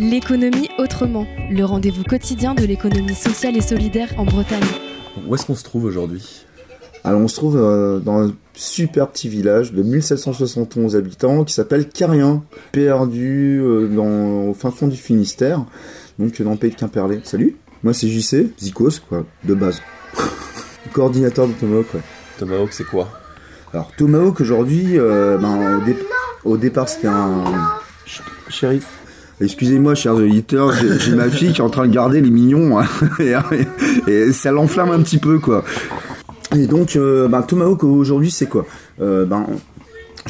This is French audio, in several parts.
L'économie autrement, le rendez-vous quotidien de l'économie sociale et solidaire en Bretagne. Où est-ce qu'on se trouve aujourd'hui? Alors on se trouve euh, dans un super petit village de 1771 habitants qui s'appelle Carien, perdu euh, dans, au fin fond du Finistère, donc dans le pays de Quimperlé. Salut, moi c'est JC, Zikos quoi, de base. Coordinateur de Tomahawk, ouais. Tomahawk, c'est quoi? Alors Tomahawk aujourd'hui, euh, ben, au, dé- au départ c'était un... Ch- Chérie Excusez-moi, chers auditeurs, j'ai ma fille qui est en train de garder les mignons hein, et, ça l'enflamme un petit peu, quoi. Et donc, euh, ben, Tomahawk aujourd'hui, c'est quoi? Euh, ben,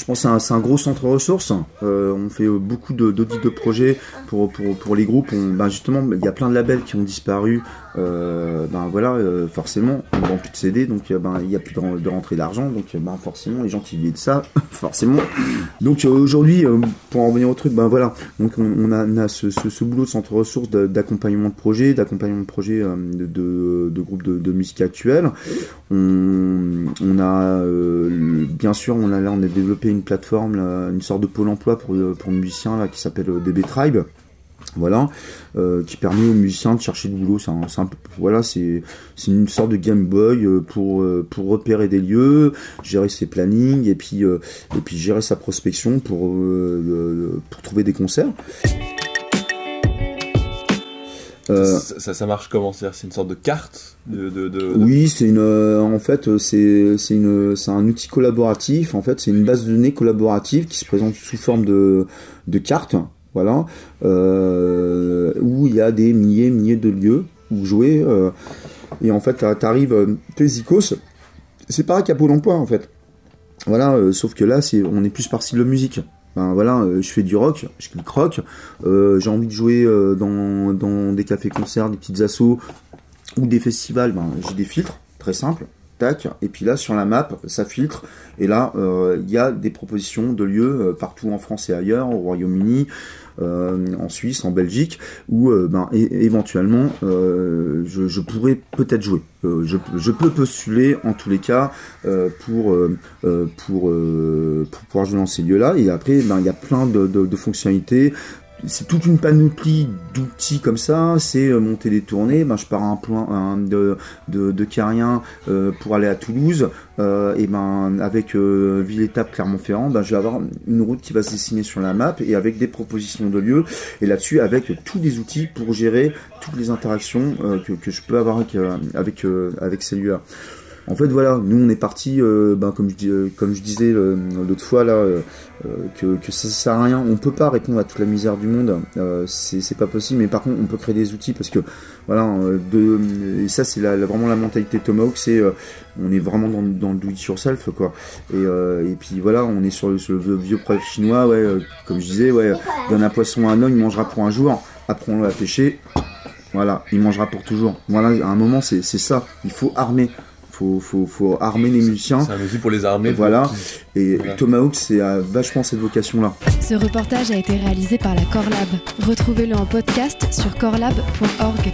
je pense que c'est un, gros centre ressources. Euh, on fait euh, beaucoup d'audits de, projets pour, pour, pour les groupes. Ben, justement, il y a plein de labels qui ont disparu. Ben voilà, forcément, on vend plus de CD, donc ben il n'y a plus de, ren- de rentrée d'argent, donc ben forcément les gens qui vivent de ça, forcément. Donc aujourd'hui, pour en revenir au truc, ben voilà, donc on, a, ce, boulot de centre ressources d'accompagnement de projet, d'accompagnement de projet euh, de, de, groupes de, musique actuelle. On a euh, bien sûr, on a développé une plateforme, une sorte de pôle emploi pour euh, pour musiciens qui s'appelle euh, DB Tribe. Voilà, euh, qui permet aux musiciens de chercher du boulot. C'est c'est une sorte de Game Boy euh, pour euh, repérer des lieux, gérer ses plannings et puis euh, gérer sa prospection euh, euh, pour trouver des concerts. Euh, ça, ça- ça marche comment? C'est une sorte de carte de, de, de- de- Oui, c'est une, euh, en fait, euh, c'est, c'est une, c'est un outil collaboratif. En fait, c'est une base de données collaborative qui se présente sous forme de, de cartes, voilà, euh, où il y a des milliers, milliers de lieux où jouer. et en fait, t'a- t'arrives, t'es Zikos, c'est pareil qu'à Pôle Emploi, en fait. Voilà, sauf que là, c'est, on est plus par de musique. Ben voilà, euh, je fais du rock, je clique rock. euh, j'ai envie de jouer euh, dans, des cafés-concerts, des petites assos ou des festivals. Ben, j'ai des filtres, très simples. Tac. Et puis là, sur la map, ça filtre. Et là, il y a des propositions de lieux partout en France et ailleurs, au Royaume-Uni, en Suisse, en Belgique, où euh, ben, éventuellement, euh, je, pourrais peut-être jouer. Euh, je, peux postuler en tous les cas euh, pour, euh, euh, pour, euh, pouvoir jouer dans ces lieux-là. Et après, ben, il y a plein de fonctionnalités. C'est toute une panoplie d'outils comme ça. C'est euh, monter des tournées. Ben, je pars à un point de, de, de Carien euh, pour aller à Toulouse. Euh, et ben avec euh, Ville-Étape Clermont-Ferrand, ben, je vais avoir une route qui va se dessiner sur la map et avec des propositions de lieux. Et là-dessus, avec tous les outils pour gérer toutes les interactions euh, que, que je peux avoir avec, euh, avec, avec ces lieux-là. En fait, voilà, nous on est parti, euh, ben, comme, je, dis- euh, comme je disais euh, l'autre fois là, que, ça sert à rien. On peut pas répondre à toute la misère du monde, c'est pas possible. Mais par contre, on peut créer des outils parce que voilà, et ça c'est la, vraiment la mentalité Tomahawk, c'est on est vraiment dans, le do it yourself quoi. Et, puis voilà, on est sur le, vieux projet chinois, ouais, comme je disais, ouais, donne un poisson à un homme, il mangera pour un jour, apprends-le à pêcher. Voilà, il mangera pour toujours. Voilà, à un moment, c'est ça. Il faut armer. Faut, faut, faut armer les musiciens. C'est un outil pour les armées. Voilà. pour- Et Voilà. Tomahawk, c'est vachement cette vocation-là. Ce reportage a été réalisé par la Corlab. Retrouvez-le en podcast sur corlab.org.